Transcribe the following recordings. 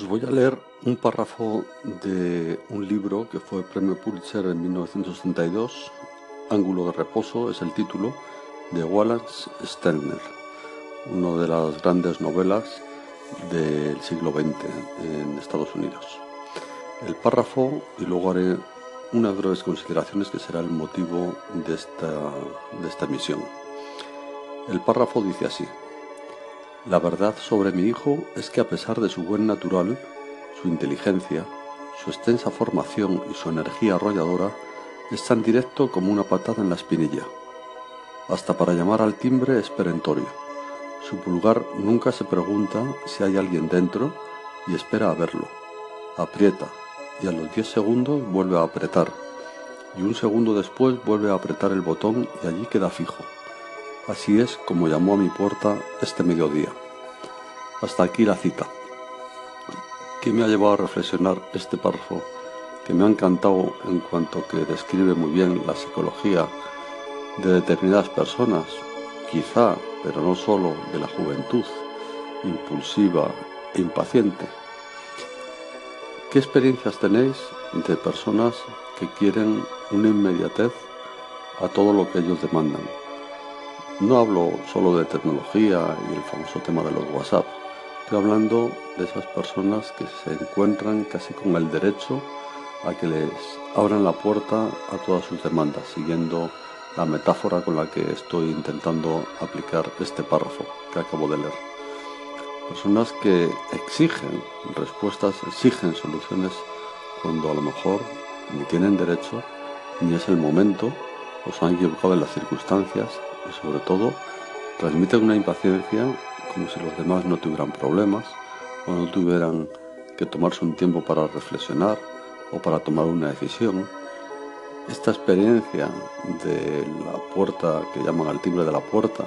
Os voy a leer un párrafo de un libro que fue premio Pulitzer en 1932. Ángulo de reposo es el título de Wallace Stelner, una de las grandes novelas del siglo XX en Estados Unidos. El párrafo, y luego haré unas breves consideraciones que será el motivo de esta, de esta emisión. El párrafo dice así. La verdad sobre mi hijo es que a pesar de su buen natural, su inteligencia, su extensa formación y su energía arrolladora, es tan directo como una patada en la espinilla. Hasta para llamar al timbre es perentorio. Su pulgar nunca se pregunta si hay alguien dentro y espera a verlo. Aprieta y a los 10 segundos vuelve a apretar. Y un segundo después vuelve a apretar el botón y allí queda fijo. Así es como llamó a mi puerta este mediodía. Hasta aquí la cita. ¿Qué me ha llevado a reflexionar este párrafo que me ha encantado en cuanto que describe muy bien la psicología de determinadas personas, quizá, pero no solo de la juventud, impulsiva, impaciente? ¿Qué experiencias tenéis de personas que quieren una inmediatez a todo lo que ellos demandan? No hablo solo de tecnología y el famoso tema de los WhatsApp. Estoy hablando de esas personas que se encuentran casi con el derecho a que les abran la puerta a todas sus demandas, siguiendo la metáfora con la que estoy intentando aplicar este párrafo que acabo de leer. Personas que exigen respuestas, exigen soluciones cuando a lo mejor ni tienen derecho, ni es el momento, o se han equivocado en las circunstancias y sobre todo transmiten una impaciencia como si los demás no tuvieran problemas o no tuvieran que tomarse un tiempo para reflexionar o para tomar una decisión. Esta experiencia de la puerta que llaman al timbre de la puerta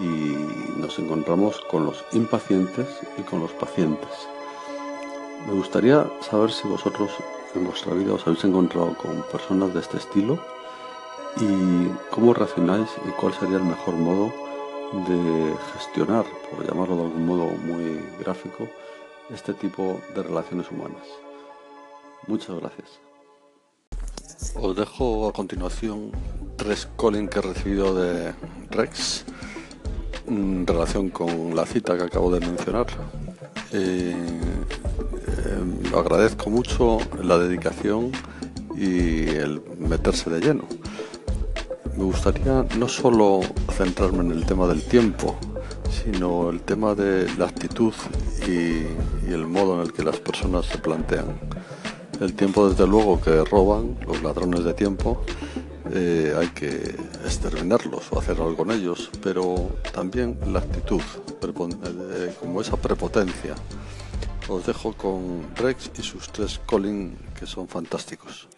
y nos encontramos con los impacientes y con los pacientes. Me gustaría saber si vosotros en vuestra vida os habéis encontrado con personas de este estilo y cómo reaccionáis y cuál sería el mejor modo de gestionar, por llamarlo de algún modo muy gráfico, este tipo de relaciones humanas. Muchas gracias. Os dejo a continuación tres calling que he recibido de Rex en relación con la cita que acabo de mencionar. Eh, eh, agradezco mucho la dedicación y el meterse de lleno me gustaría no solo centrarme en el tema del tiempo, sino el tema de la actitud y, el modo en el que las personas se plantean. El tiempo, desde luego, que roban los ladrones de tiempo, eh, hay que exterminarlos o hacer algo con ellos, pero también la actitud, eh, como esa prepotencia. Os dejo con Rex y sus tres Colin, que son fantásticos.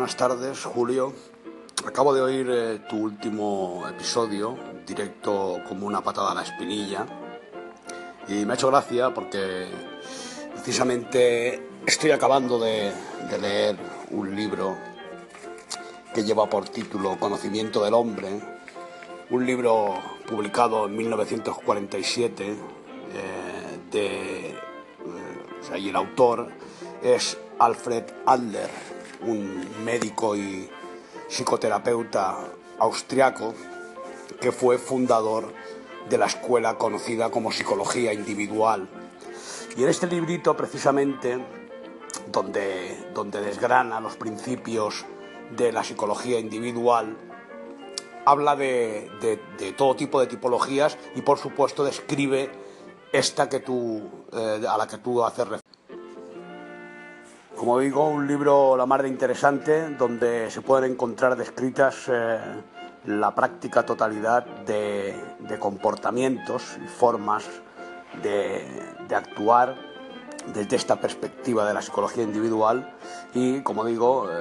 Buenas tardes, Julio. Acabo de oír eh, tu último episodio, directo como una patada a la espinilla, y me ha hecho gracia porque precisamente estoy acabando de, leer un libro que lleva por título Conocimiento del Hombre, un libro publicado en 1947 eh, de, eh, y el autor es Alfred Adler un médico y psicoterapeuta austriaco que fue fundador de la escuela conocida como psicología individual. Y en este librito precisamente, donde, donde desgrana los principios de la psicología individual, habla de, todo tipo de tipologías y por supuesto describe esta que tú, eh, a la que tú haces referencia. Como digo, un libro la más de interesante donde se pueden encontrar descritas eh, la práctica totalidad de, comportamientos y formas de, actuar desde esta perspectiva de la psicología individual y, como digo, eh,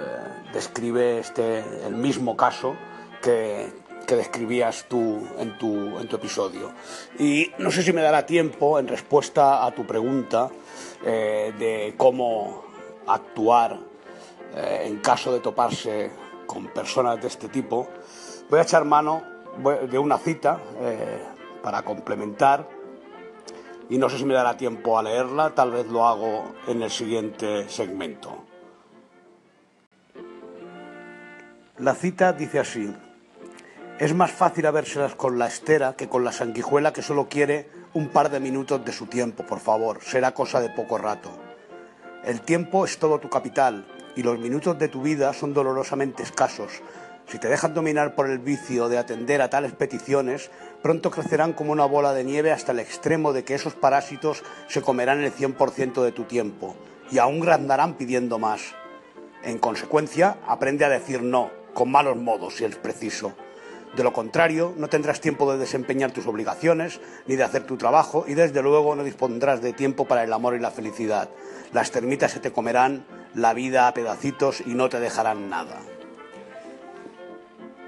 describe este, el mismo caso que, describías tú en tu, en tu episodio. Y no sé si me dará tiempo en respuesta a tu pregunta eh, de cómo actuar eh, en caso de toparse con personas de este tipo, voy a echar mano de una cita eh, para complementar y no sé si me dará tiempo a leerla, tal vez lo hago en el siguiente segmento. La cita dice así, es más fácil habérselas con la estera que con la sanguijuela que solo quiere un par de minutos de su tiempo, por favor, será cosa de poco rato. El tiempo es todo tu capital y los minutos de tu vida son dolorosamente escasos. Si te dejas dominar por el vicio de atender a tales peticiones, pronto crecerán como una bola de nieve hasta el extremo de que esos parásitos se comerán el 100% de tu tiempo y aún grandarán pidiendo más. En consecuencia, aprende a decir no, con malos modos si es preciso. De lo contrario, no tendrás tiempo de desempeñar tus obligaciones ni de hacer tu trabajo y desde luego no dispondrás de tiempo para el amor y la felicidad. Las termitas se te comerán la vida a pedacitos y no te dejarán nada.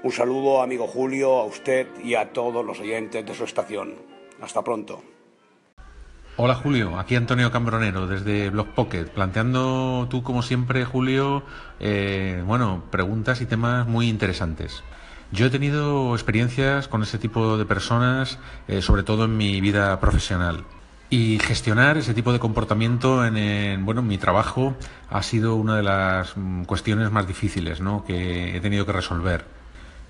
Un saludo, amigo Julio, a usted y a todos los oyentes de su estación. Hasta pronto. Hola Julio, aquí Antonio Cambronero desde Blog Pocket, planteando tú como siempre Julio, eh, bueno, preguntas y temas muy interesantes. Yo he tenido experiencias con ese tipo de personas, eh, sobre todo en mi vida profesional. Y gestionar ese tipo de comportamiento en, bueno, mi trabajo ha sido una de las mm, cuestiones más difíciles ¿no? que he tenido que resolver.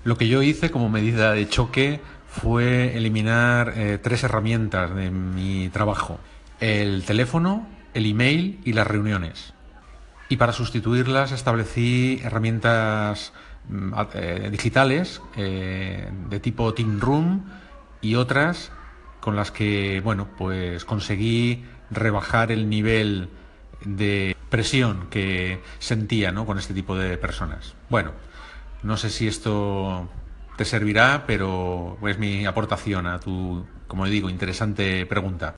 Lo que yo hice como medida de choque fue eliminar eh, tres herramientas de mi trabajo. El teléfono, el email y las reuniones. Y para sustituirlas establecí herramientas eh, digitales eh, de tipo Team Room y otras con las que, bueno, pues conseguí rebajar el nivel de presión que sentía ¿no? con este tipo de personas. Bueno, no sé si esto te servirá, pero es mi aportación a tu, como digo, interesante pregunta.